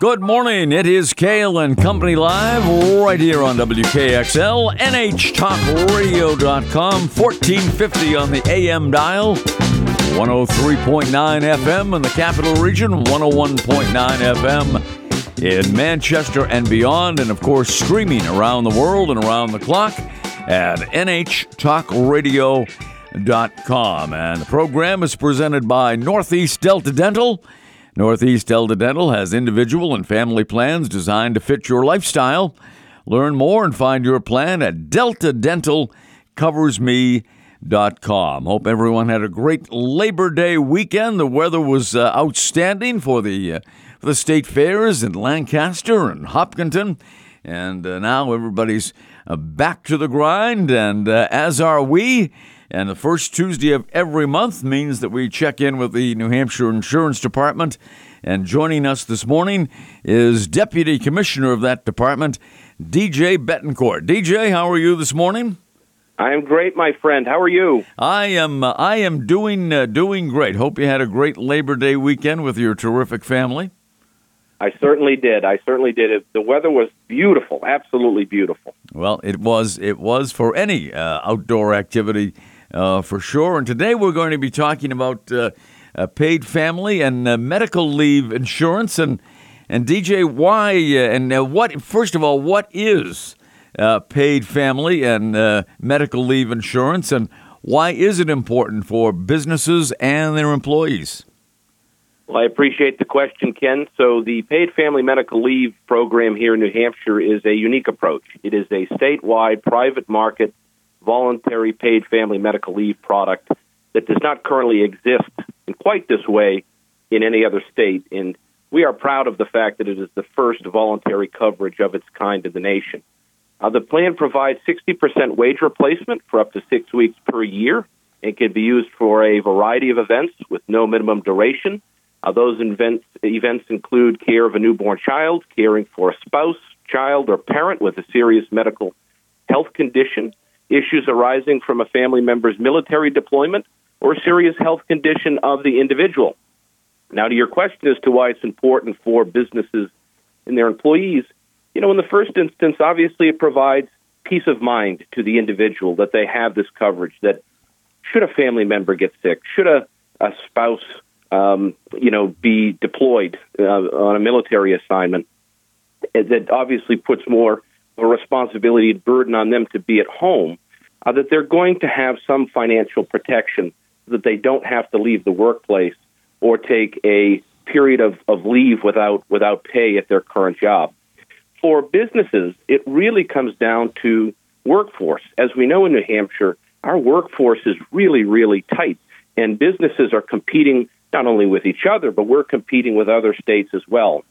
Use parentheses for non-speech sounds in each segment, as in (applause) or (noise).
Good morning. It is Cail and Company Live right here on WKXL, NHTalkRadio.com, 1450 on the AM dial, 103.9 FM in the capital region, 101.9 FM in Manchester and beyond, and of course, streaming around the world and around the clock at NHTalkRadio.com. And the program is presented by Northeast Delta Dental. Northeast Delta Dental has individual and family plans designed to fit your lifestyle. Learn more and find your plan at deltadentalcoversme.com. Hope everyone had a great Labor Day weekend. The weather was uh, outstanding for the uh, for the state fairs in Lancaster and Hopkinton, and uh, now everybody's uh, back to the grind, and uh, as are we. And the first Tuesday of every month means that we check in with the New Hampshire Insurance Department. And joining us this morning is Deputy Commissioner of that department, DJ Bettencourt. DJ, how are you this morning? I am great, my friend. How are you? I am. Uh, I am doing uh, doing great. Hope you had a great Labor Day weekend with your terrific family. I certainly did. I certainly did. It, the weather was beautiful, absolutely beautiful. Well, it was. It was for any uh, outdoor activity uh, for sure. And today we're going to be talking about uh, paid family and uh, medical leave insurance. And and DJ, why uh, and uh, what? First of all, what is paid family and medical leave insurance, and why is it important for businesses and their employees? Well, I appreciate the question, Ken. So, the paid family medical leave program here in New Hampshire is a unique approach. It is a statewide private market voluntary paid family medical leave product that does not currently exist in quite this way in any other state. And we are proud of the fact that it is the first voluntary coverage of its kind in the nation. Uh, the plan provides 60% wage replacement for up to six weeks per year and can be used for a variety of events with no minimum duration. Uh, those events, events include care of a newborn child, caring for a spouse, child, or parent with a serious medical health condition, issues arising from a family member's military deployment, or serious health condition of the individual. Now, to your question as to why it's important for businesses and their employees, you know, in the first instance, obviously it provides peace of mind to the individual that they have this coverage, that should a family member get sick, should a, a spouse, um, you know, be deployed uh, on a military assignment, that obviously puts more a responsibility and burden on them to be at home, uh, that they're going to have some financial protection that they don't have to leave the workplace or take a period of, of leave without without pay at their current job. For businesses, it really comes down to workforce. As we know in New Hampshire, our workforce is really, really tight, and businesses are competing not only with each other, but we're competing with other states as well.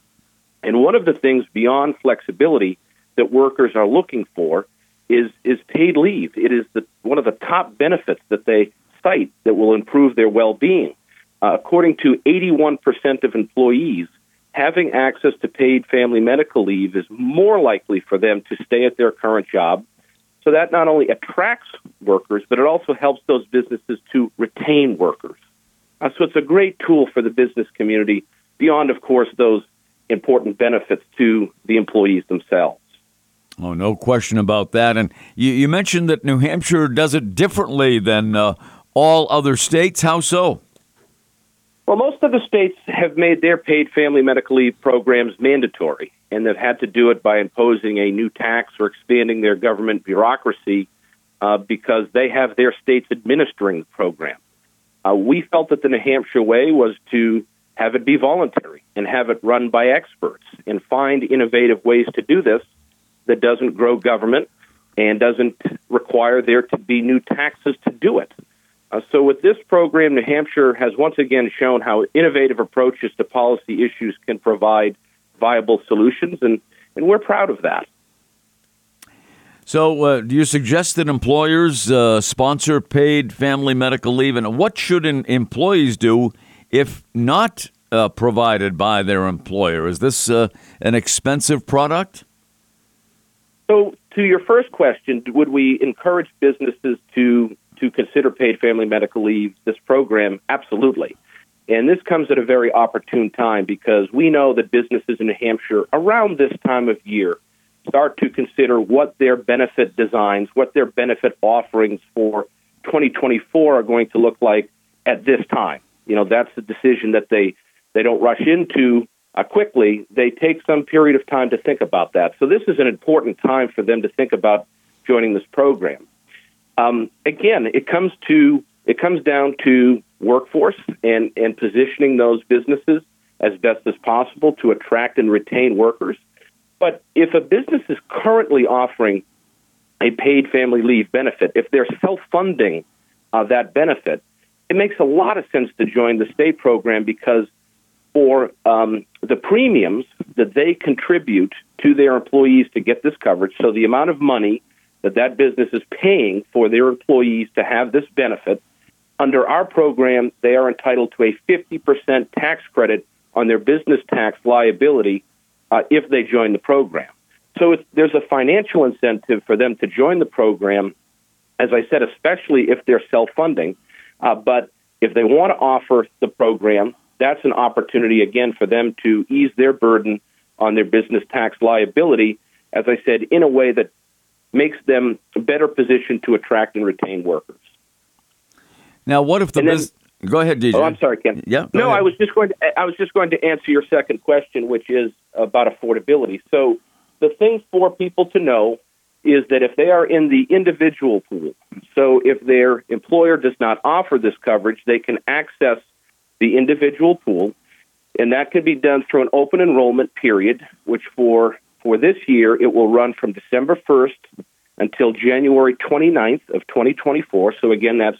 And one of the things beyond flexibility that workers are looking for is is paid leave. It is the, one of the top benefits that they cite that will improve their well-being. Uh, according to 81% of employees, having access to paid family medical leave is more likely for them to stay at their current job. So that not only attracts workers, but it also helps those businesses to retain workers. Uh, so it's a great tool for the business community, beyond, of course, those important benefits to the employees themselves. Oh, no question about that. And you, you mentioned that New Hampshire does it differently than uh, all other states. How so? Well, most of the states have made their paid family medical leave programs mandatory, and they've had to do it by imposing a new tax or expanding their government bureaucracy uh, because they have their states administering the program. Uh, we felt that the New Hampshire way was to have it be voluntary and have it run by experts and find innovative ways to do this that doesn't grow government and doesn't require there to be new taxes to do it. Uh, so, with this program, New Hampshire has once again shown how innovative approaches to policy issues can provide viable solutions, and, and we're proud of that. So, uh, do you suggest that employers uh, sponsor paid family medical leave? And what should employees do if not uh, provided by their employer? Is this uh, an expensive product? So, to your first question, would we encourage businesses to to consider paid family medical leave? This program, absolutely. And this comes at a very opportune time because we know that businesses in New Hampshire around this time of year start to consider what their benefit designs, what their benefit offerings for 2024 are going to look like at this time. You know, that's the decision that they they don't rush into uh, quickly. They take some period of time to think about that. So this is an important time for them to think about joining this program. Um, again, it comes to it comes down to workforce and and positioning those businesses as best as possible to attract and retain workers. But if a business is currently offering a paid family leave benefit, if they're self funding uh, that benefit, it makes a lot of sense to join the state program because for um, the premiums that they contribute to their employees to get this coverage, so the amount of money that that business is paying for their employees to have this benefit, under our program, they are entitled to a 50% tax credit on their business tax liability uh, if they join the program. So there's a financial incentive for them to join the program, as I said, especially if they're self funding. Uh, but if they want to offer the program, that's an opportunity, again, for them to ease their burden on their business tax liability, as I said, in a way that makes them better positioned to attract and retain workers. Now, what if the. Go ahead, DJ. Oh, I'm sorry, Ken. Yeah. No, ahead. I was just going to. I was just going to answer your second question, which is about affordability. So, the thing for people to know is that if they are in the individual pool, so if their employer does not offer this coverage, they can access the individual pool, and that can be done through an open enrollment period, which for for this year it will run from December 1st until January 29th of 2024. So again, that's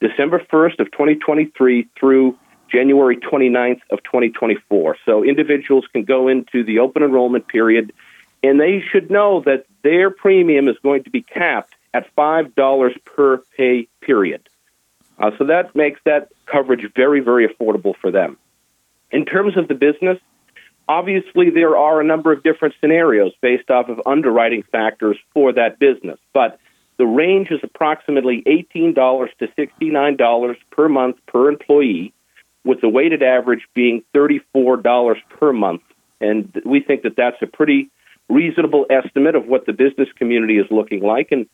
December 1st of 2023 through January 29th of 2024. So individuals can go into the open enrollment period and they should know that their premium is going to be capped at $5 per pay period. Uh, so that makes that coverage very, very affordable for them. In terms of the business, obviously there are a number of different scenarios based off of underwriting factors for that business, but the range is approximately $18 to $69 per month per employee, with the weighted average being $34 per month. And we think that that's a pretty reasonable estimate of what the business community is looking like. And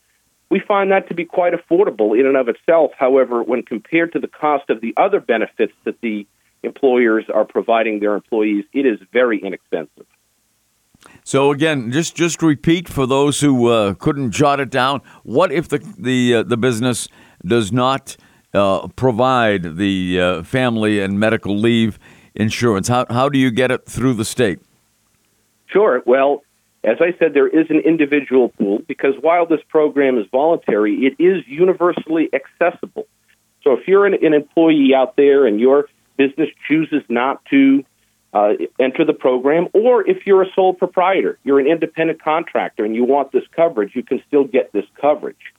we find that to be quite affordable in and of itself. However, when compared to the cost of the other benefits that the employers are providing their employees, it is very inexpensive. So again, just just repeat for those who uh, couldn't jot it down. What if the the uh, the business does not uh, provide the uh, family and medical leave insurance? How how do you get it through the state? Sure. Well, as I said, there is an individual pool because while this program is voluntary, it is universally accessible. So if you're an, an employee out there and your business chooses not to uh, enter the program, or if you're a sole proprietor, you're an independent contractor and you want this coverage, you can still get this coverage.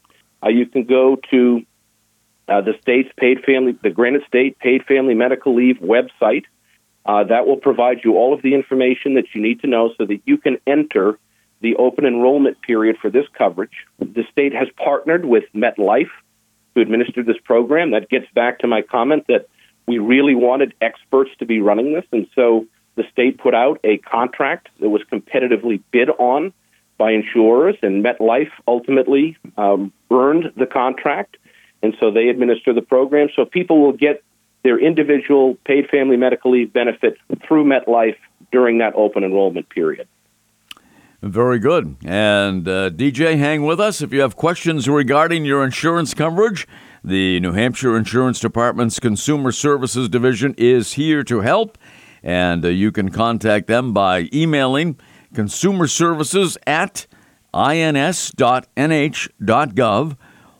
Uh, you can go to uh, the state's paid family, the Granite State Paid Family Medical Leave website. Uh, that will provide you all of the information that you need to know so that you can enter the open enrollment period for this coverage. The state has partnered with MetLife to administer this program. That gets back to my comment that we really wanted experts to be running this, and so the state put out a contract that was competitively bid on by insurers, and MetLife ultimately um, earned the contract, and so they administer the program. So people will get their individual paid family medical leave benefit through MetLife during that open enrollment period. Very good. And uh, DJ, hang with us. If you have questions regarding your insurance coverage, the New Hampshire Insurance Department's Consumer Services Division is here to help. And uh, you can contact them by emailing consumer services at ins.nh.gov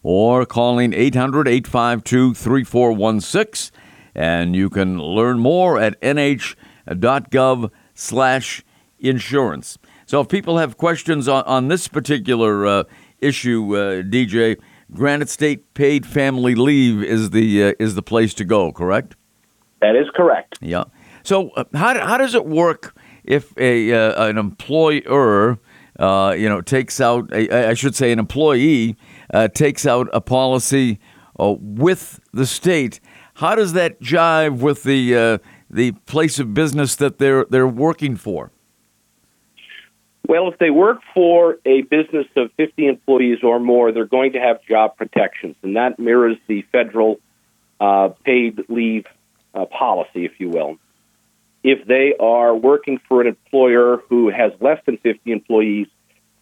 or calling 800 852 3416 and you can learn more at nh.gov slash insurance. So if people have questions on, on this particular uh, issue, uh, DJ, Granite State Paid Family Leave is the uh, is the place to go, correct? That is correct. Yeah. So uh, how, how does it work if a uh, an employer, uh, you know, takes out, a, I should say an employee, takes out a policy with the state how does that jive with the uh, the place of business that they're they're working for? Well, if they work for a business of 50 employees or more, they're going to have job protections, and that mirrors the federal uh, paid leave uh, policy, if you will. If they are working for an employer who has less than 50 employees,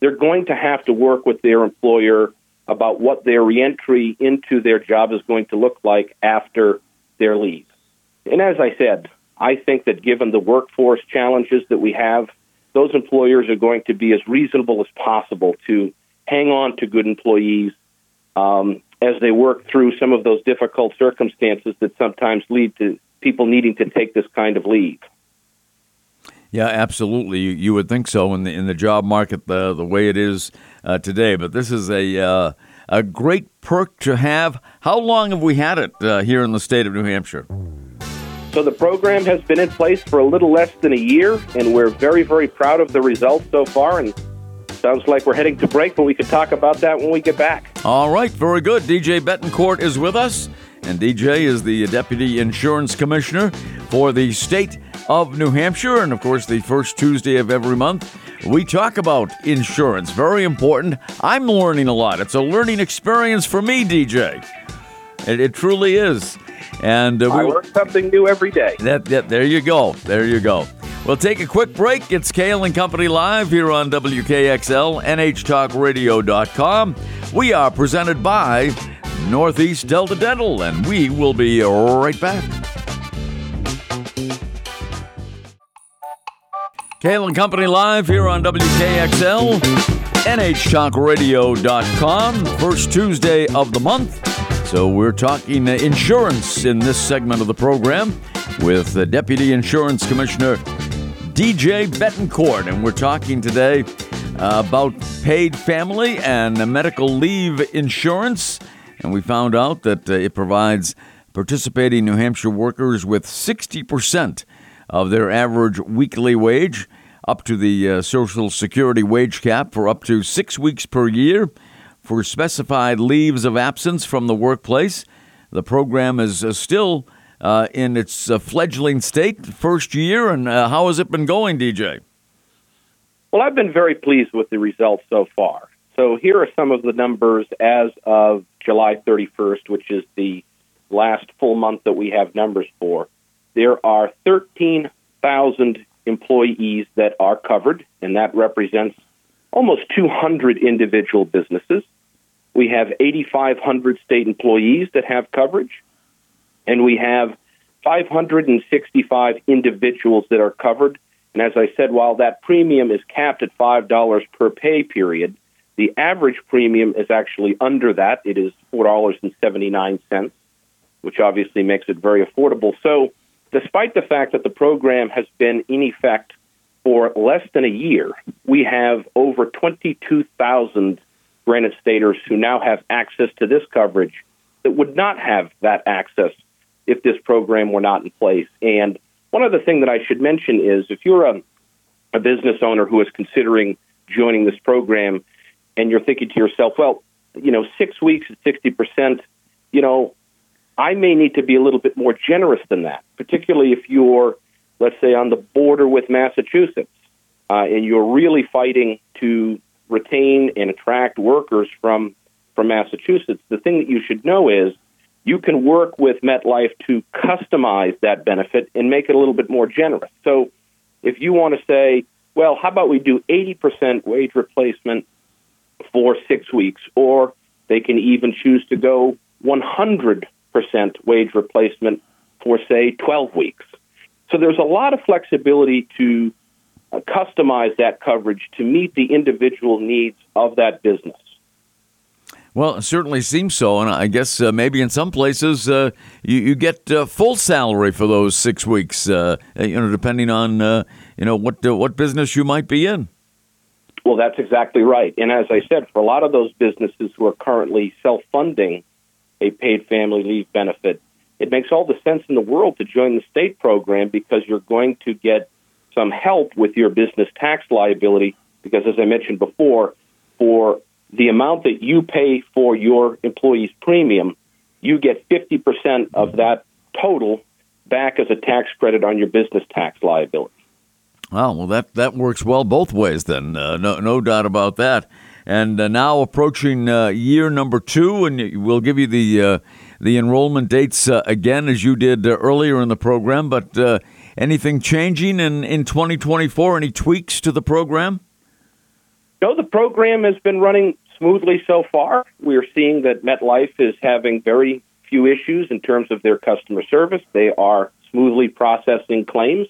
they're going to have to work with their employer about what their reentry into their job is going to look like after their leave. And as I said, I think that given the workforce challenges that we have, those employers are going to be as reasonable as possible to hang on to good employees um, as they work through some of those difficult circumstances that sometimes lead to people needing to take this kind of leave. Yeah, absolutely. You, you would think so in the in the job market the the way it is uh, today. But this is a uh, a great perk to have. How long have we had it uh, here in the state of New Hampshire? So the program has been in place for a little less than a year, and we're very very proud of the results so far. And sounds like we're heading to break, but we can talk about that when we get back. All right, very good. DJ Bettencourt is with us, and DJ is the Deputy Insurance Commissioner for the state of New Hampshire. And of course, the first Tuesday of every month, we talk about insurance. Very important. I'm learning a lot. It's a learning experience for me, DJ. It, it truly is. And uh, we I learn something new every day. That, that, there you go. There you go. We'll take a quick break. It's Cail and Company Live here on WKXL, NHTalkRadio.com. We are presented by Northeast Delta Dental, and we will be right back. Cail and Company Live here on WKXL, NHTalkRadio.com, first Tuesday of the month. So we're talking insurance in this segment of the program with the Deputy Insurance Commissioner DJ Bettencourt, and we're talking today about paid family and medical leave insurance. And we found out that it provides participating New Hampshire workers with 60% of their average weekly wage, up to the uh, Social Security wage cap for up to six weeks per year for specified leaves of absence from the workplace. The program is uh, still uh, in its uh, fledgling state, first year, and uh, how has it been going, DJ? Well, I've been very pleased with the results so far. So here are some of the numbers as of July 31st, which is the last full month that we have numbers for there are 13,000 employees that are covered, and that represents almost 200 individual businesses. We have 8,500 state employees that have coverage, and we have 565 individuals that are covered. And as I said, while that premium is capped at $5 per pay period, the average premium is actually under that. It is $4.79, which obviously makes it very affordable. So despite the fact that the program has been in effect for less than a year, we have over 22,000 Granite Staters who now have access to this coverage that would not have that access if this program were not in place. And one other thing that I should mention is if you're a, a business owner who is considering joining this program and you're thinking to yourself, well, you know, six weeks at 60%, you know, I may need to be a little bit more generous than that, particularly if you're, let's say, on the border with Massachusetts uh, and you're really fighting to retain and attract workers from from Massachusetts. The thing that you should know is you can work with MetLife to customize that benefit and make it a little bit more generous. So if you want to say, well, how about we do 80% wage replacement for six weeks, or they can even choose to go 100 percent wage replacement for, say, 12 weeks. So there's a lot of flexibility to uh, customize that coverage to meet the individual needs of that business. Well, it certainly seems so, and I guess uh, maybe in some places uh, you, you, get uh, full salary for those six weeks. Uh, you know, depending on uh, you know what what business you might be in. Well, that's exactly right. And as I said, for a lot of those businesses who are currently self funding a paid family leave benefit. It makes all the sense in the world to join the state program because you're going to get some help with your business tax liability. Because, as I mentioned before, for the amount that you pay for your employee's premium, you get 50% of that total back as a tax credit on your business tax liability. Oh, well, that, that works well both ways then. Uh, no, no doubt about that. And uh, now approaching uh, year number two, and we'll give you the uh, the enrollment dates uh, again as you did earlier in the program. But anything changing in, in 2024? Any tweaks to the program? No, the program has been running smoothly so far. We're seeing that MetLife is having very few issues in terms of their customer service. They are smoothly processing claims.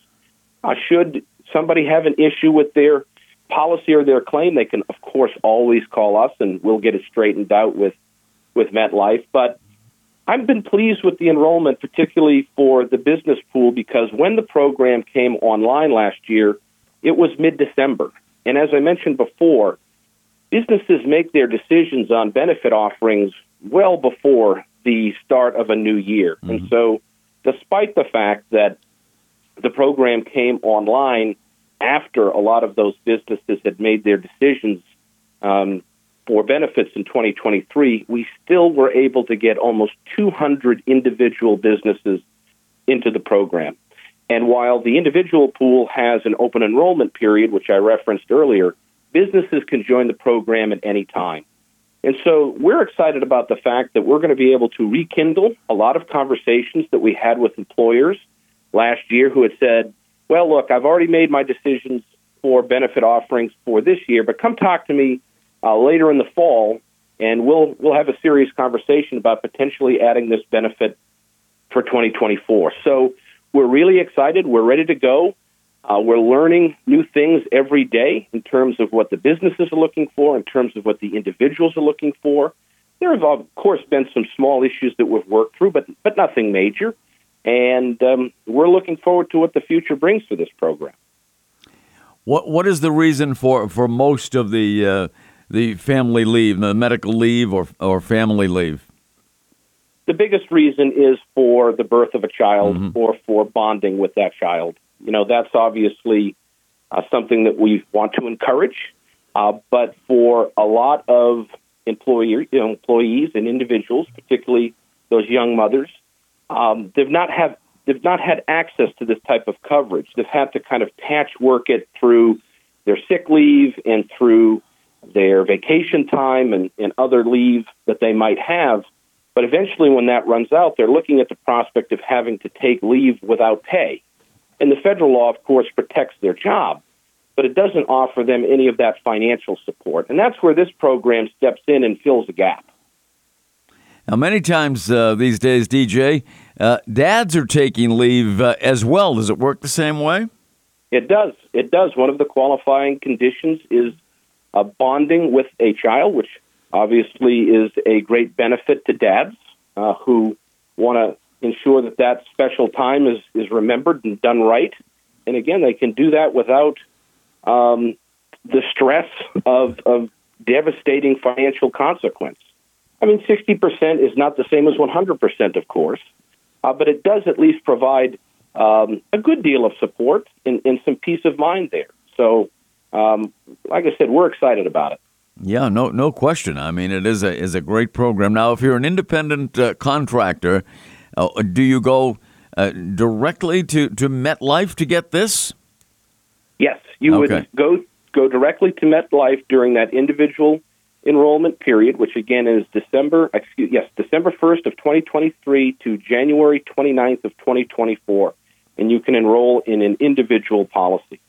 Uh, should somebody have an issue with their policy or their claim, they can, of course, always call us and we'll get it straightened out with, with MetLife. But I've been pleased with the enrollment, particularly for the business pool, because when the program came online last year, it was mid December. And as I mentioned before, businesses make their decisions on benefit offerings well before the start of a new year. Mm-hmm. And so, despite the fact that the program came online after a lot of those businesses had made their decisions um, for benefits in 2023, we still were able to get almost 200 individual businesses into the program. And while the individual pool has an open enrollment period, which I referenced earlier, businesses can join the program at any time. And so we're excited about the fact that we're going to be able to rekindle a lot of conversations that we had with employers last year who had said, well, look, I've already made my decisions for benefit offerings for this year, but come talk to me uh, later in the fall, and we'll we'll have a serious conversation about potentially adding this benefit for 2024. So we're really excited. We're ready to go. Uh, we're learning new things every day in terms of what the businesses are looking for, in terms of what the individuals are looking for. There have, of course, been some small issues that we've worked through, but but nothing major. And um, we're looking forward to what the future brings for this program. What What is the reason for, for most of the uh, the family leave, the medical leave, or or family leave? The biggest reason is for the birth of a child mm-hmm. or for bonding with that child. You know, that's obviously uh, something that we want to encourage. Uh, but for a lot of employee, you know, employees and individuals, particularly those young mothers, um, they've not have they've not had access to this type of coverage. They've had to kind of patchwork it through their sick leave and through their vacation time and, and other leave that they might have. But eventually, when that runs out, they're looking at the prospect of having to take leave without pay. And the federal law, of course, protects their job, but it doesn't offer them any of that financial support. And that's where this program steps in and fills a gap. Now, many times uh, these days, DJ, uh, dads are taking leave uh, as well. Does it work the same way? It does. It does. One of the qualifying conditions is uh, bonding with a child, which obviously is a great benefit to dads uh, who want to ensure that that special time is, is remembered and done right. And again, they can do that without um, the stress of, of devastating financial consequence. I mean, 60% is not the same as 100%, of course, uh, but it does at least provide um, a good deal of support and, and, some peace of mind there. So, um, like I said, we're excited about it. Yeah, no, no question. I mean, it is a is a great program. Now, if you're an independent uh, contractor uh, do you go uh, directly to, to MetLife to get this? Yes, you okay. would go go directly to MetLife during that individual enrollment period, which again is December excuse yes December first of 2023 to January 29th of 2024, and you can enroll in an individual policy.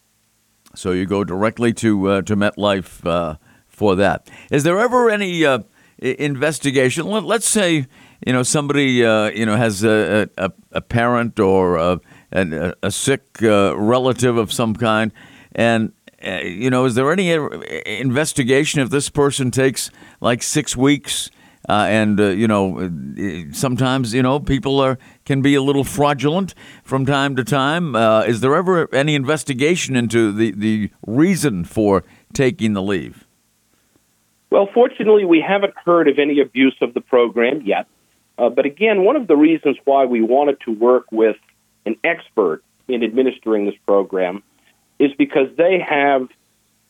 So you go directly to uh, to MetLife uh, for that. Is there ever any uh, investigation? Let, us say you know somebody uh, you know has a, a, a parent or a, a, a sick uh, relative of some kind, and uh, you know is there any uh, investigation if this person takes like six weeks? Uh, and uh, you know, sometimes you know people are can be a little fraudulent from time to time. is there ever any investigation into the the reason for taking the leave? Well, fortunately, we haven't heard of any abuse of the program yet. Uh, but again, one of the reasons why we wanted to work with an expert in administering this program is because they have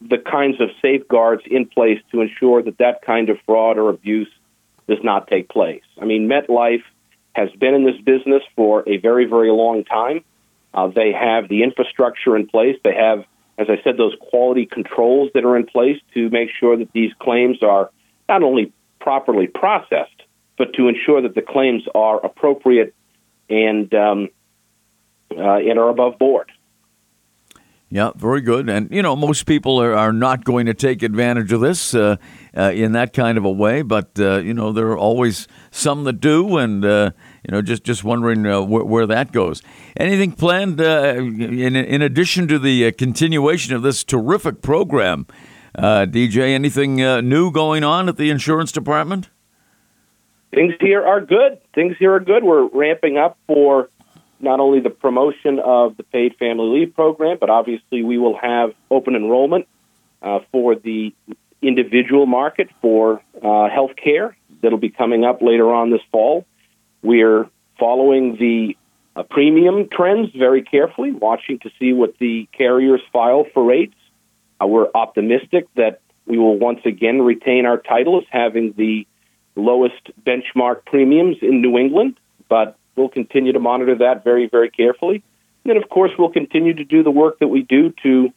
the kinds of safeguards in place to ensure that that kind of fraud or abuse does not take place. I mean, MetLife has been in this business for a very, very long time. Uh, they have the infrastructure in place. They have, as I said, those quality controls that are in place to make sure that these claims are not only properly processed, but to ensure that the claims are appropriate and um, uh, and are above board. Yeah, very good. And, you know, most people are, are not going to take advantage of this uh, uh, in that kind of a way, but, uh, you know, there are always some that do, and, uh, you know, just, just wondering uh, wh- where that goes. Anything planned uh, in, in addition to the continuation of this terrific program? DJ, anything new going on at the insurance department? Things here are good. Things here are good. We're ramping up for not only the promotion of the paid family leave program, but obviously we will have open enrollment uh, for the individual market for uh, health care that'll be coming up later on this fall. We're following the uh, premium trends very carefully, watching to see what the carriers file for rates. Uh, we're optimistic that we will once again retain our title as having the lowest benchmark premiums in New England, but We'll continue to monitor that very, very carefully. And then, of course, we'll continue to do the work that we do to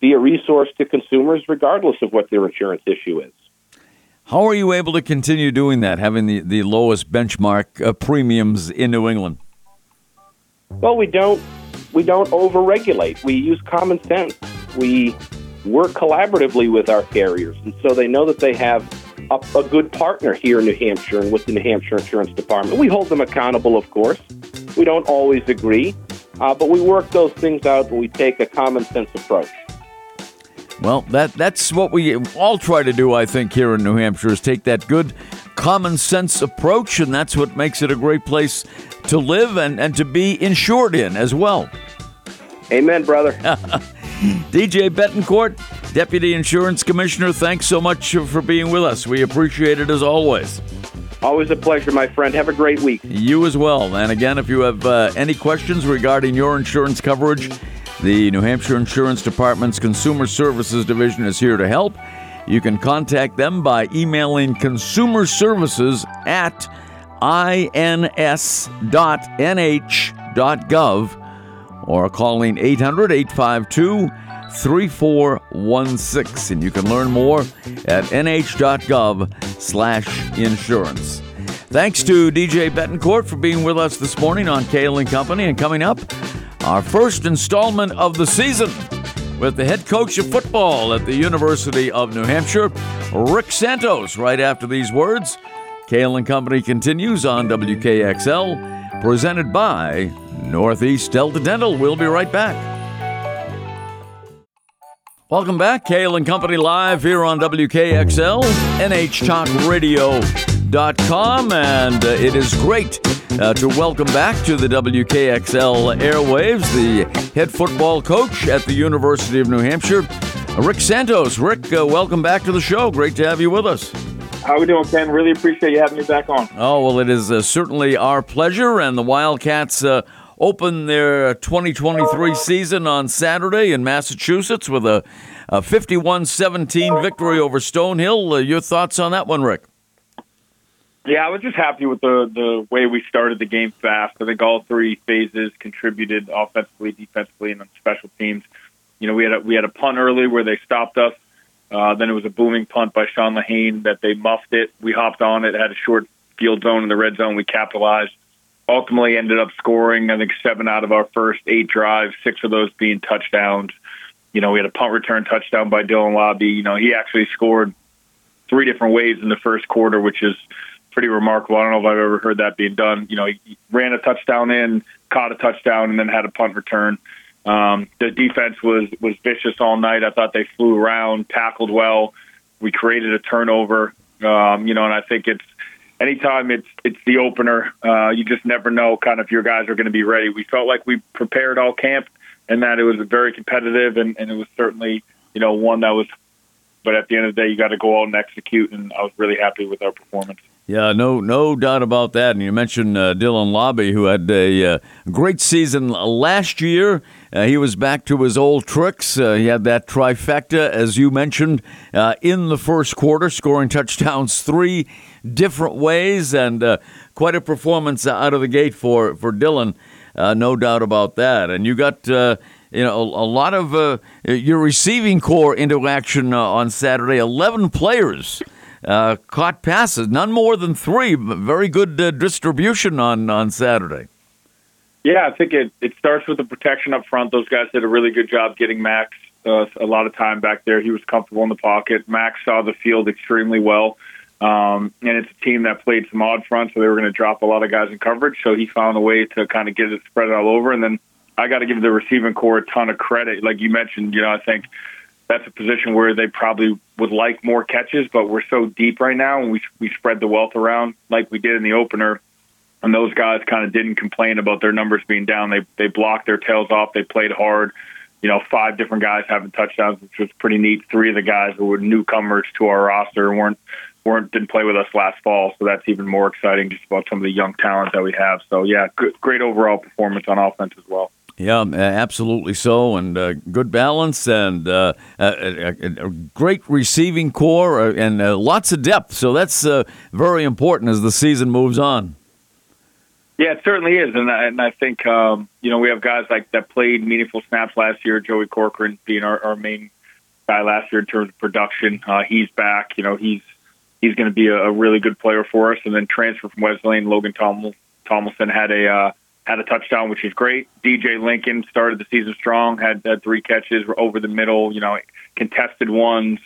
be a resource to consumers, regardless of what their insurance issue is. How are you able to continue doing that, having the, the lowest benchmark uh, premiums in New England? Well, we don't we don't overregulate. We use common sense. We work collaboratively with our carriers, and so they know that they have a, a good partner here in New Hampshire and with the New Hampshire Insurance Department. We hold them accountable, of course. We don't always agree, uh, but we work those things out and we take a common sense approach. Well, that that's what we all try to do, I think, here in New Hampshire is take that good common sense approach, and that's what makes it a great place to live and, and to be insured in as well. Amen, brother. (laughs) DJ Bettencourt, Deputy Insurance Commissioner, thanks so much for being with us. We appreciate it as always. Always a pleasure, my friend. Have a great week. You as well. And again, if you have uh, any questions regarding your insurance coverage, the New Hampshire Insurance Department's Consumer Services Division is here to help. You can contact them by emailing consumer services at ins.nh.gov or calling 800 852 3416. And you can learn more at nh.gov slash insurance. Thanks to DJ Bettencourt for being with us this morning on Cail and Company. And coming up, our first installment of the season with the head coach of football at the University of New Hampshire, Rick Santos. Right after these words, Cail and Company continues on WKXL, presented by Northeast Delta Dental. We'll be right back. Welcome back, Cail and Company live here on WKXL, NHTalkRadio.com, and uh, it is great uh, to welcome back to the WKXL airwaves the head football coach at the University of New Hampshire, Rick Santos. Rick, uh, welcome back to the show. Great to have you with us. How are we doing, Ken? Really appreciate you having me back on. Oh, well, it is uh, certainly our pleasure, and the Wildcats uh, open their 2023 season on Saturday in Massachusetts with a, a 51-17 victory over Stonehill. Uh, your thoughts on that one, Rick? Yeah, I was just happy with the the way we started the game fast. I think all three phases contributed offensively, defensively, and on special teams. You know, we had a, we had a punt early where they stopped us. Uh, then it was a booming punt by Sean Lahane that they muffed it. We hopped on it, had a short field zone in the red zone. We capitalized ultimately ended up scoring, I think, seven out of our first eight drives, six of those being touchdowns. You know, we had a punt return touchdown by Dylan Laube. You know, he actually scored three different ways in the first quarter, which is pretty remarkable. I don't know if I've ever heard that being done. You know, he ran a touchdown in, caught a touchdown, and then had a punt return. Um, the defense was was vicious all night. I thought they flew around, tackled well. We created a turnover. Um, you know, and I think it's anytime it's it's the opener, uh, you just never know kind of if your guys are going to be ready. We felt like we prepared all camp and that it was very competitive and, and it was certainly you know one that was. But at the end of the day, you got to go out and execute, and I was really happy with our performance. Yeah, no, no doubt about that. And you mentioned uh, Dylan Laube, who had a uh, great season last year. Uh, he was back to his old tricks. Uh, he had that trifecta, as you mentioned, uh, in the first quarter, scoring touchdowns three different ways, and uh, quite a performance out of the gate for for Dylan. Uh, no doubt about that. And you got uh, you know a, a lot of your receiving core into action on Saturday. Eleven players. caught passes, none more than three. Very good distribution on, on Saturday. Yeah, I think it, it starts with the protection up front. Those guys did a really good job getting Max uh, a lot of time back there. He was comfortable in the pocket. Max saw the field extremely well. Um, and it's a team that played some odd front, so they were going to drop a lot of guys in coverage. So he found a way to kind of get it spread all over. And then I got to give the receiving core a ton of credit. Like you mentioned, you know, I think that's a position where they probably would like more catches, but we're so deep right now, and we we spread the wealth around like we did in the opener and those guys kind of didn't complain about their numbers being down. They they blocked their tails off. They played hard. You know, five different guys having touchdowns, which was pretty neat. Three of the guys who were newcomers to our roster weren't weren't didn't play with us last fall, so that's even more exciting. Just about some of the young talent that we have. So yeah, good, great overall performance on offense as well. Yeah, absolutely so, and uh, good balance and uh, a, a, a, great receiving core uh, and uh, lots of depth. So that's uh, very important as the season moves on. Yeah, it certainly is, and I, and I think um, you know we have guys like that played meaningful snaps last year. Joey Corcoran being our, our main guy last year in terms of production. Uh, he's back. You know he's he's going to be a, a, really good player for us. And then transfer from Wesleyan, Logan Tom- Tomlinson had a uh, had a touchdown, which is great. DJ Lincoln started the season strong, had, had three catches over the middle. You know, contested ones.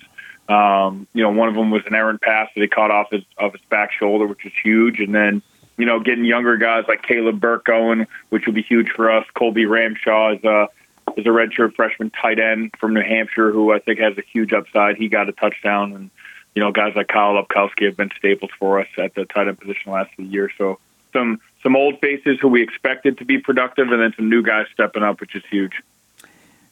Um, you know, one of them was an errant pass that he caught off his off his back shoulder, which was huge. And then you know, getting younger guys like Caleb Burke going, which will be huge for us. Colby Ramshaw is a is a redshirt freshman tight end from New Hampshire who I think has a huge upside. He got a touchdown, and you know, guys like Kyle Lepkowski have been staples for us at the tight end position last year. So some some old faces who we expected to be productive, and then some new guys stepping up, which is huge.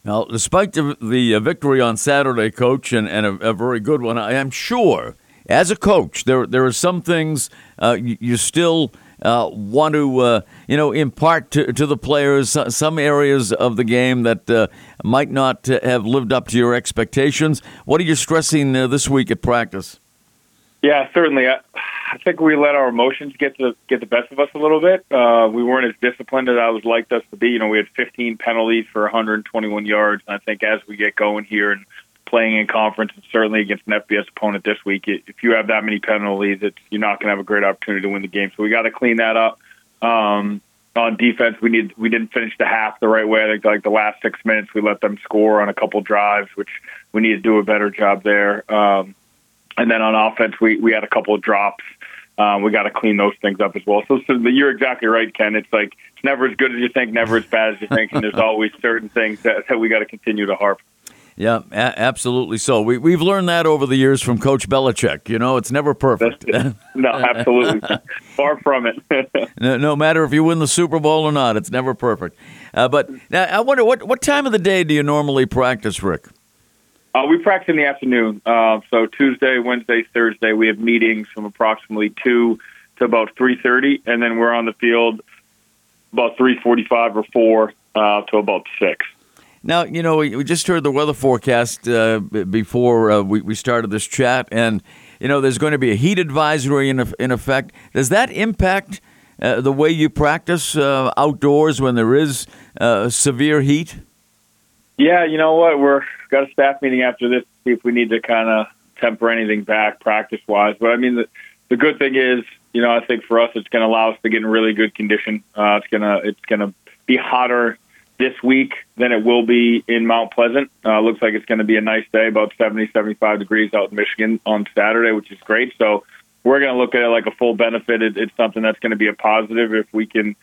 Now, despite the, the uh, victory on Saturday, coach, and, and a, a very good one, I am sure as a coach, there there are some things uh, you, you, still uh, want to uh, you know impart to, to the players. Some areas of the game that uh, might not have lived up to your expectations. What are you stressing uh, this week at practice? Yeah, certainly. I, I, think we let our emotions get the get the best of us a little bit. Uh, we weren't as disciplined as I was liked us to be. You know, we had 15 penalties for 121 yards. And I think as we get going here and playing in conference and certainly against an FBS opponent this week, if you have that many penalties, it's, you're not going to have a great opportunity to win the game. So we got to clean that up. Um, on defense, we need we didn't finish the half the right way. I think like the last six minutes, we let them score on a couple drives, which we need to do a better job there. Um, and then on offense, we we had a couple of drops. Um, we got to clean those things up as well. So, so you're exactly right, Ken. It's like it's never as good as you think, never as bad as you think, and there's (laughs) always certain things that, that we got to continue to harp. Yeah, a- absolutely. So we we've learned that over the years from Coach Belichick. You know, it's never perfect. no, (laughs) absolutely, far from it. (laughs) no, no, matter if you win the Super Bowl or not, it's never perfect. Uh, but now I wonder what what time of the day do you normally practice, Rick? Uh, we practice in the afternoon. Uh, so Tuesday, Wednesday, Thursday, we have meetings from approximately two to about three thirty, and then we're on the field about three forty-five or four uh, to about six. Now, you know, we, we just heard the weather forecast uh, before uh, we, we started this chat, and, you know, there's going to be a heat advisory in, in effect. Does that impact uh, the way you practice uh, outdoors when there is uh, severe heat? Yeah, you know what? We're got a staff meeting after this to see if we need to kind of temper anything back practice wise. But I mean, the, the good thing is, you know, I think for us, it's going to allow us to get in really good condition. Uh, it's gonna it's gonna be hotter this week than it will be in Mount Pleasant. Uh, looks like it's going to be a nice day, about 70, 75 degrees out in Michigan on Saturday, which is great. So we're going to look at it like a full benefit. It, it's something that's going to be a positive if we can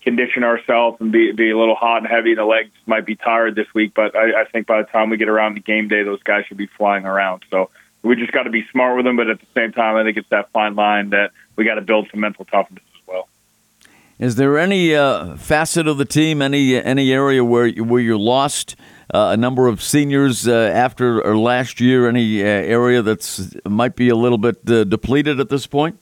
condition ourselves and be be a little hot and heavy. The legs might be tired this week, but I, I think by the time we get around to game day, those guys should be flying around. So we just got to be smart with them, but at the same time, I think it's that fine line that we got to build some mental toughness is there any uh, facet of the team, any any area where where you lost uh, a number of seniors uh, after or last year? Any uh, area that's might be a little bit uh, depleted at this point?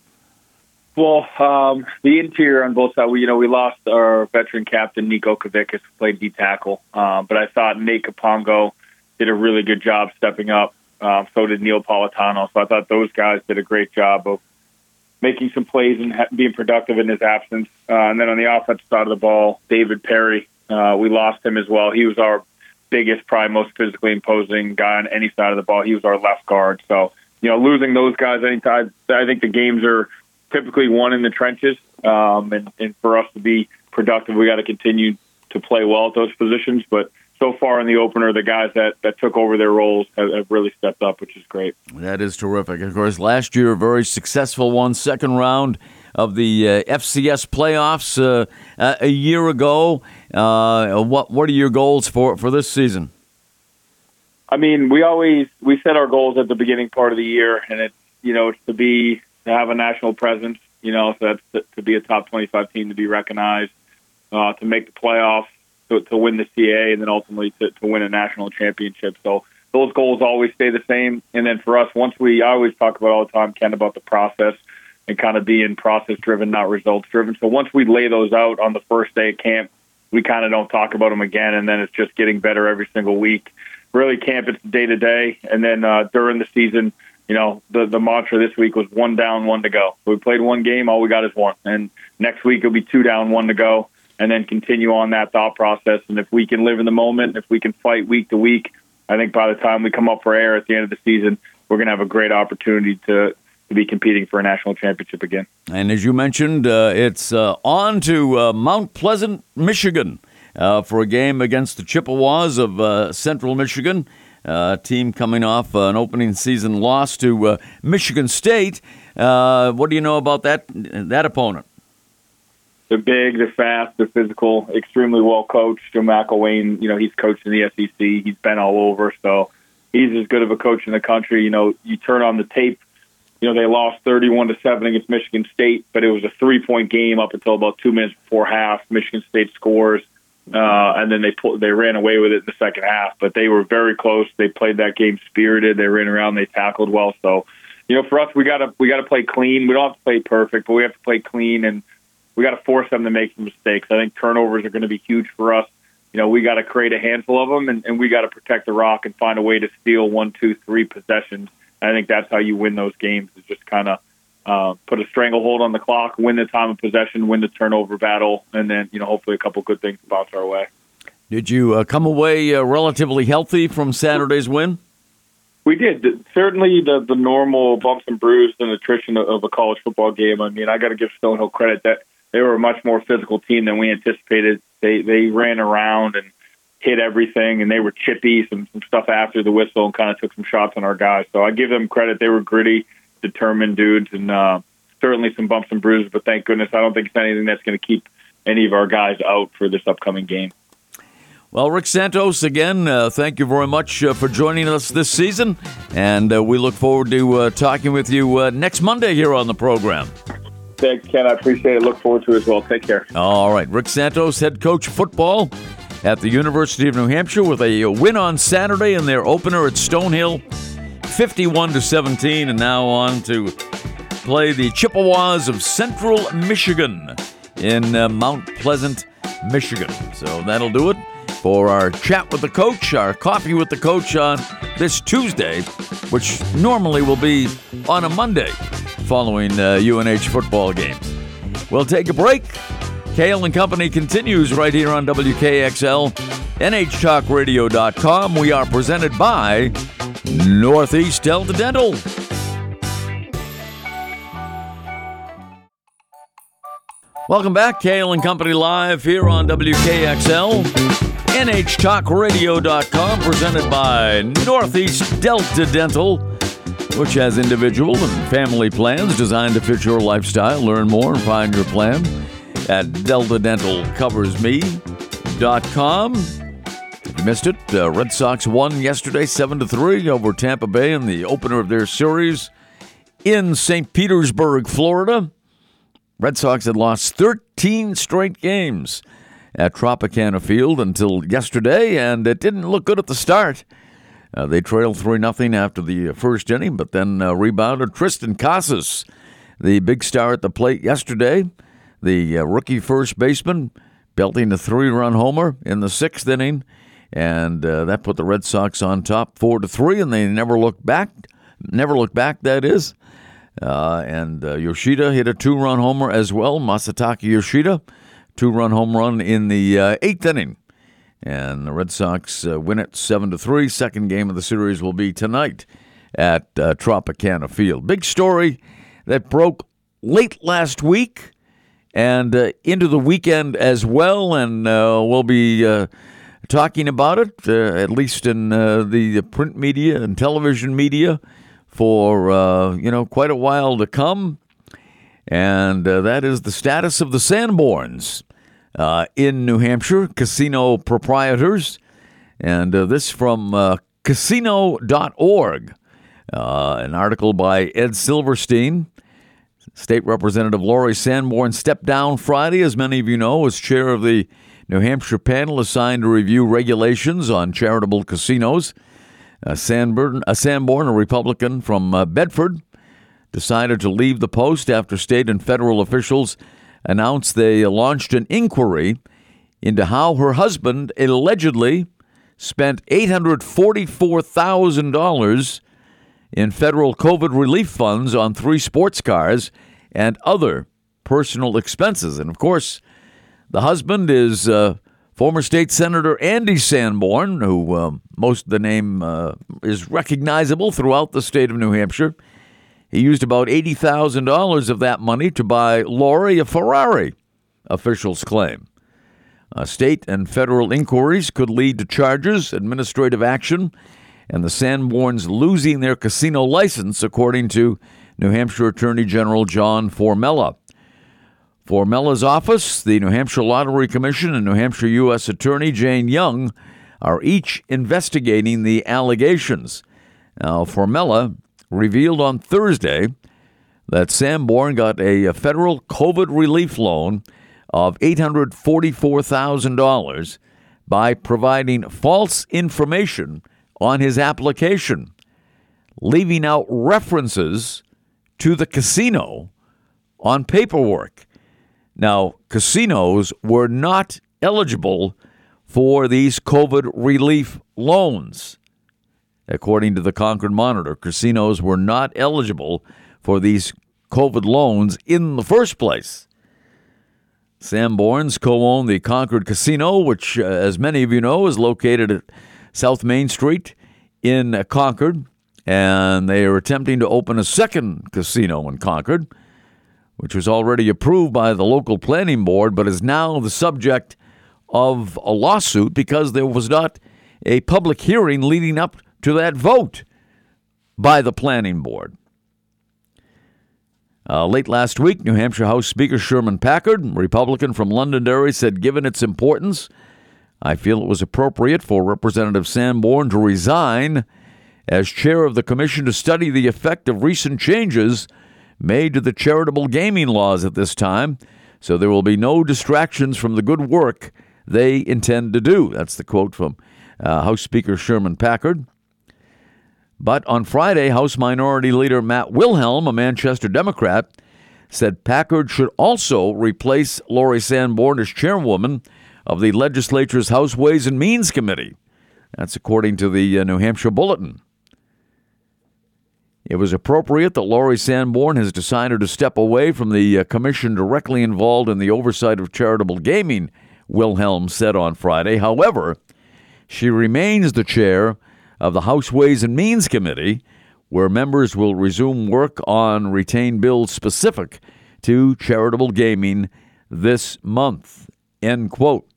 Well, um, the interior on both sides, we, you know, we lost our veteran captain, Nico Kavickas, who played D tackle. Um, but I thought Nate Capongo did a really good job stepping up. Um, so did Neil Politano. So I thought those guys did a great job of making some plays and ha- being productive in his absence. Uh, and then on the offensive side of the ball, David Perry, uh, we lost him as well. He was our biggest, probably most physically imposing guy on any side of the ball. He was our left guard. So, you know, losing those guys anytime, I think the games are typically won in the trenches. Um, and, and for us to be productive, we got to continue to play well at those positions. But so far in the opener, the guys that, that took over their roles have, have, really stepped up, which is great. That is terrific. Of course, last year, a very successful one, second round of the uh, FCS playoffs uh, a year ago. Uh, what what are your goals for, for this season? I mean, we always we set our goals at the beginning part of the year, and it's you know it's to be to have a national presence. You know, so that's to, to be a top twenty five team, to be recognized, uh, to make the playoffs, to, to win the CAA, and then ultimately to, to win a national championship. So those goals always stay the same. And then for us, once we I always talk about all the time, Ken, about the process and kind of being process driven, not results driven. So once we lay those out on the first day of camp, we kind of don't talk about them again, and then it's just getting better every single week. Really, camp it's day to day, and then uh, during the season, you know, the the mantra this week was one down, one to go. We played one game, all we got is one, and next week it'll be two down, one to go, and then continue on that thought process. And if we can live in the moment, if we can fight week to week, I think by the time we come up for air at the end of the season, we're going to have a great opportunity to to be competing for a national championship again. And as you mentioned, uh, it's uh, on to uh, Mount Pleasant, Michigan, uh, for a game against the Chippewas of uh, Central Michigan. Uh, team coming off an opening season loss to Michigan State. what do you know about that that opponent? They're big, they're fast, they're physical, extremely well coached. Joe McElwain, you know, he's coached in the SEC. He's been all over, so he's as good of a coach in the country. You know, you turn on the tape you know, they lost 31 to 7 against Michigan State, but it was a three point game up until about two minutes before half. Michigan State scores, uh, and then they pull, they ran away with it in the second half. But they were very close. They played that game spirited. They ran around. They tackled well. So, you know, for us, we got to we got to play clean. We don't have to play perfect, but we have to play clean, and we got to force them to make some mistakes. I think turnovers are going to be huge for us. You know, we got to create a handful of them, and, and we got to protect the rock and find a way to steal one, two, three possessions I think that's how you win those games is just kind of uh, put a stranglehold on the clock, win the time of possession, win the turnover battle, and then you know hopefully a couple good things bounce our way. Did you uh, come away uh, relatively healthy from Saturday's win? We did. Certainly the the normal bumps and bruises and attrition of, of a college football game. I mean, I got to give Stonehill credit that they were a much more physical team than we anticipated. They they ran around and hit everything, and they were chippy, some, some stuff after the whistle, and kind of took some shots on our guys. So I give them credit; they were gritty, determined dudes, and uh, certainly some bumps and bruises. But thank goodness, I don't think it's anything that's going to keep any of our guys out for this upcoming game. Well, Rick Santos, again, uh, thank you very much uh, for joining us this season, and uh, we look forward to uh, talking with you uh, next Monday here on the program. Ken. I appreciate it. Look forward to it as well. Take care. All right. Rick Santos, head coach football at the University of New Hampshire with a win on Saturday in their opener at Stonehill, 51 to 17, and now on to play the Chippewas of Central Michigan in uh, Mount Pleasant, Michigan. So that'll do it for our chat with the coach, our coffee with the coach on this Tuesday, which normally will be on a Monday following uh, UNH football games. We'll take a break. Cail and Company continues right here on WKXL, NHTalkRadio.com. We are presented by Northeast Delta Dental. Welcome back, Cail and Company Live here on WKXL, NHTalkRadio.com, presented by Northeast Delta Dental, which has individual and family plans designed to fit your lifestyle. Learn more and find your plan at deltadentalcoversme.com. If you missed it, uh, Red Sox won yesterday 7 to 3 over Tampa Bay in the opener of their series in St. Petersburg, Florida. Red Sox had lost 13 straight games at Tropicana Field until yesterday, and it didn't look good at the start. Uh, they trailed 3 0 after the first inning, but then uh, rebounded. Triston Casas the big star at the plate yesterday, the uh, rookie first baseman, belting a three run homer in the sixth inning. And uh, that put the Red Sox on top four to three, and they never looked back. Never looked back, that is. Uh, and uh, Yoshida hit a two run homer as well. Masataka Yoshida, two run home run in the uh, eighth inning. And the Red Sox uh, win it 7 to 3. Second game of the series will be tonight at uh, Tropicana Field. Big story that broke late last week and uh, into the weekend as well. And we'll be talking about it, at least in the print media and television media for uh, you know quite a while to come, and uh, that is the status of the Sanborns uh, in New Hampshire casino proprietors, and uh, this from uh, Casino.org, uh, an article by Ed Silverstein. State Representative Lori Sanborn stepped down Friday, as many of you know, as chair of the New Hampshire panel assigned to review regulations on charitable casinos. Uh, Sanborn, a Sanborn, a Republican from uh, Bedford, decided to leave the post after state and federal officials announced they launched an inquiry into how her husband allegedly spent $844,000 in federal COVID relief funds on three sports cars and other personal expenses. And of course, the husband is uh, Former State Senator Andy Sanborn, who uh, most of the name uh, is recognizable throughout the state of New Hampshire, he used about $80,000 of that money to buy Lori a Ferrari, officials claim. Uh, state and federal inquiries could lead to charges, administrative action, and the Sanborns losing their casino license, according to New Hampshire Attorney General John Formella. Formella's office, the New Hampshire Lottery Commission, and New Hampshire U.S. Attorney Jane Young are each investigating the allegations. Now, Formella revealed on Thursday that Sam Sanborn got a federal COVID relief loan of $844,000 by providing false information on his application, leaving out references to the casino on paperwork. Now, casinos were not eligible for these COVID relief loans. According to the Concord Monitor, casinos were not eligible for these COVID loans in the first place. Sam Sanborns co own the Concord Casino, which, uh, as many of you know, is located at South Main Street in Concord. And they are attempting to open a second casino in Concord which was already approved by the local planning board, but is now the subject of a lawsuit because there was not a public hearing leading up to that vote by the planning board. Uh, late last week, New Hampshire House Speaker Sherman Packard, Republican from Londonderry, said given its importance, I feel it was appropriate for Representative Sanborn to resign as chair of the commission to study the effect of recent changes made to the charitable gaming laws at this time, so there will be no distractions from the good work they intend to do. That's the quote from uh, House Speaker Sherman Packard. But on Friday, House Minority Leader Matt Wilhelm, a Manchester Democrat, said Packard should also replace Lori Sanborn as chairwoman of the legislature's House Ways and Means Committee. That's according to the uh, New Hampshire Bulletin. It was appropriate that Lori Sanborn has decided to step away from the uh, commission directly involved in the oversight of charitable gaming, Wilhelm said on Friday. However, she remains the chair of the House Ways and Means Committee, where members will resume work on retained bills specific to charitable gaming this month. End quote.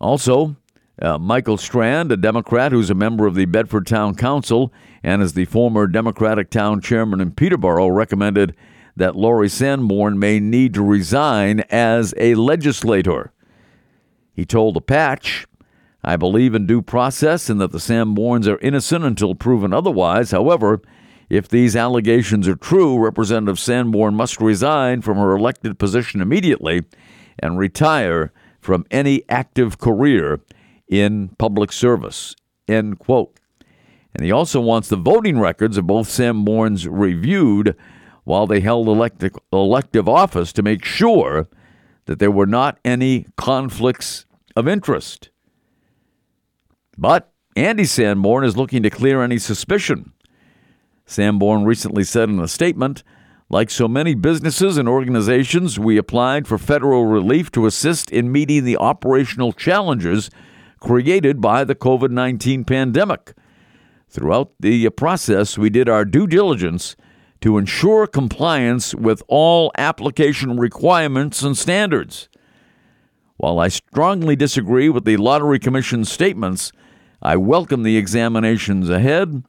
Also, uh, Michael Strand, a Democrat who's a member of the Bedford Town Council and is the former Democratic town chairman in Peterborough, recommended that Lori Sanborn may need to resign as a legislator. He told the Patch, I believe in due process and that the Sanborns are innocent until proven otherwise. However, if these allegations are true, Representative Sanborn must resign from her elected position immediately and retire from any active career in public service. End quote. And he also wants the voting records of both Sanborns reviewed while they held elective, elective office to make sure that there were not any conflicts of interest. But Andy Sanborn is looking to clear any suspicion. Sanborn recently said in a statement like so many businesses and organizations, we applied for federal relief to assist in meeting the operational challenges created by the COVID 19 pandemic. Throughout the process, we did our due diligence to ensure compliance with all application requirements and standards. While I strongly disagree with the Lottery Commission's statements, I welcome the examinations ahead,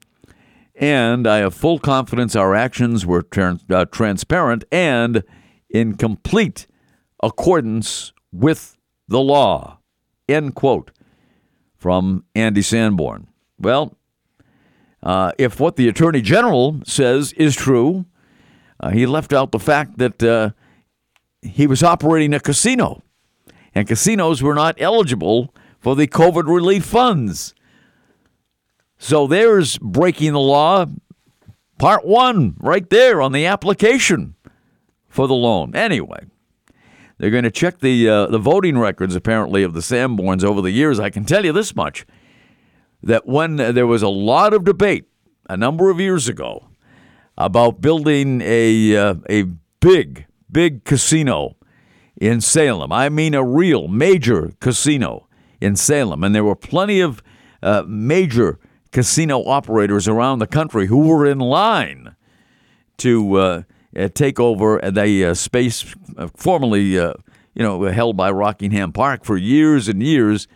and I have full confidence our actions were uh, transparent and in complete accordance with the law. End quote from Andy Sanborn. Well, uh, if what the Attorney General says is true, uh, he left out the fact that uh, he was operating a casino, and casinos were not eligible for the COVID relief funds. So there's breaking the law, part one, right there on the application for the loan. Anyway, they're going to check the uh, the voting records apparently of the Sanborns over the years. I can tell you this much: that when there was a lot of debate a number of years ago about building a uh, a big big casino in Salem. I mean a real major casino in Salem, and there were plenty of uh, major casino operators around the country who were in line to uh, uh take over the uh, space uh, formerly, you know, held by Rockingham Park for years and years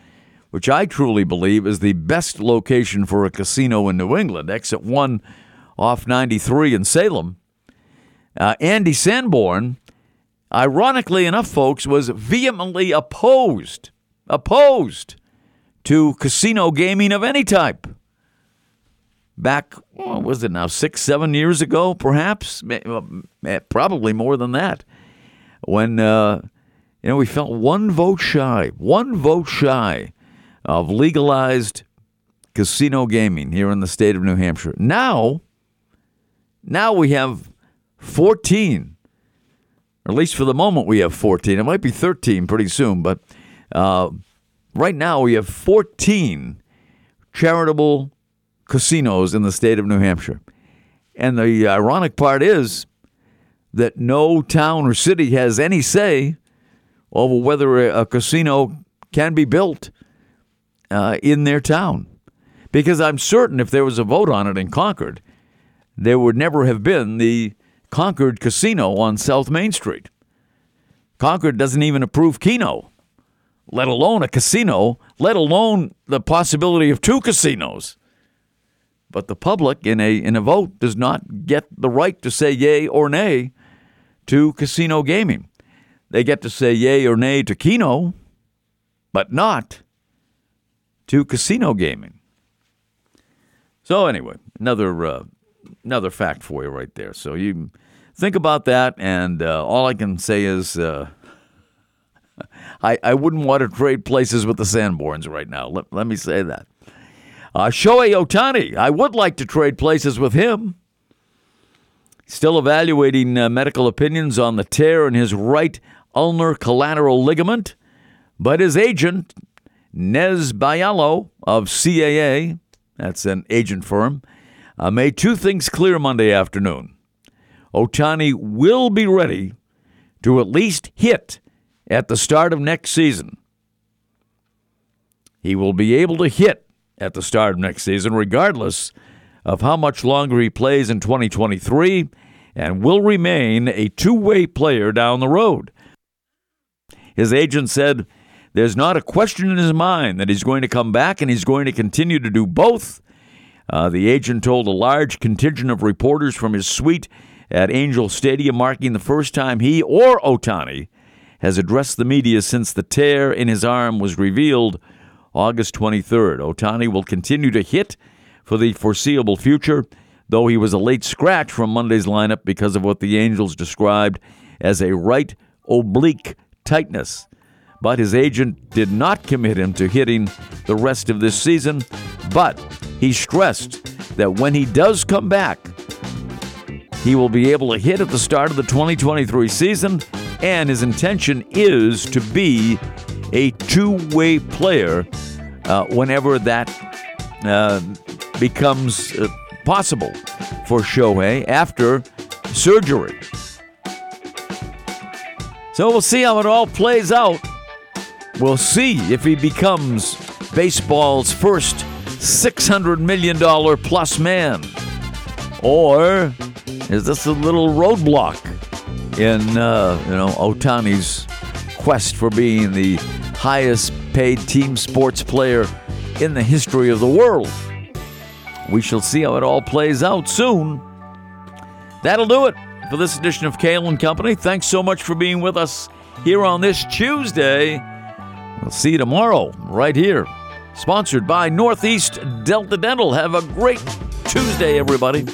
which I truly believe is the best location for a casino in New England, exit 1 off 93 in Salem. Uh, Andy Sanborn, ironically enough, folks, was vehemently opposed, opposed to casino gaming of any type. Back, what was it now, six, seven years ago, perhaps? Probably more than that. When, uh, you know, we felt one vote shy, one vote shy of legalized casino gaming here in the state of New Hampshire. Now, now we have 14, or at least for the moment we have 14. It might be 13 pretty soon, but uh, right now we have 14 charitable casinos in the state of New Hampshire. And the ironic part is that no town or city has any say over whether a casino can be built uh, in their town. Because I'm certain if there was a vote on it in Concord, there would never have been the Concord Casino on South Main Street. Concord doesn't even approve Keno, let alone a casino, let alone the possibility of two casinos. But the public, in a, in a vote, does not get the right to say yay or nay to casino gaming. They get to say yay or nay to Keno, but not to casino gaming. So anyway, another uh, another fact for you right there. So you think about that, and uh, all I can say is uh, (laughs) I I wouldn't want to trade places with the Sanborns right now. Let, let me say that. Uh, Shohei Ohtani, I would like to trade places with him. Still evaluating uh, medical opinions on the tear in his right ulnar collateral ligament, but his agent Nez Balelo of CAA, that's an agent firm, uh, made two things clear Monday afternoon. Ohtani will be ready to at least hit at the start of next season. He will be able to hit at the start of next season, regardless of how much longer he plays in 2023, and will remain a two way player down the road. His agent said there's not a question in his mind that he's going to come back and he's going to continue to do both. Uh, the agent told a large contingent of reporters from his suite at Angel Stadium, marking the first time he or Ohtani has addressed the media since the tear in his arm was revealed August 23rd. Ohtani will continue to hit for the foreseeable future, though he was a late scratch from Monday's lineup because of what the Angels described as a right oblique tightness but his agent did not commit him to hitting the rest of this season. But he stressed that when he does come back, he will be able to hit at the start of the 2023 season, and his intention is to be a two way player uh, whenever that uh, becomes uh, possible for Shohei after surgery. So we'll see how it all plays out. We'll see if he becomes baseball's first $600 million plus man. Or is this a little roadblock in, uh, you know, Ohtani's quest for being the highest paid team sports player in the history of the world? We shall see how it all plays out soon. That'll do it for this edition of Cail and Company. Thanks so much for being with us here on this Tuesday. We'll see you tomorrow right here. Sponsored by Northeast Delta Dental. Have a great Tuesday, everybody.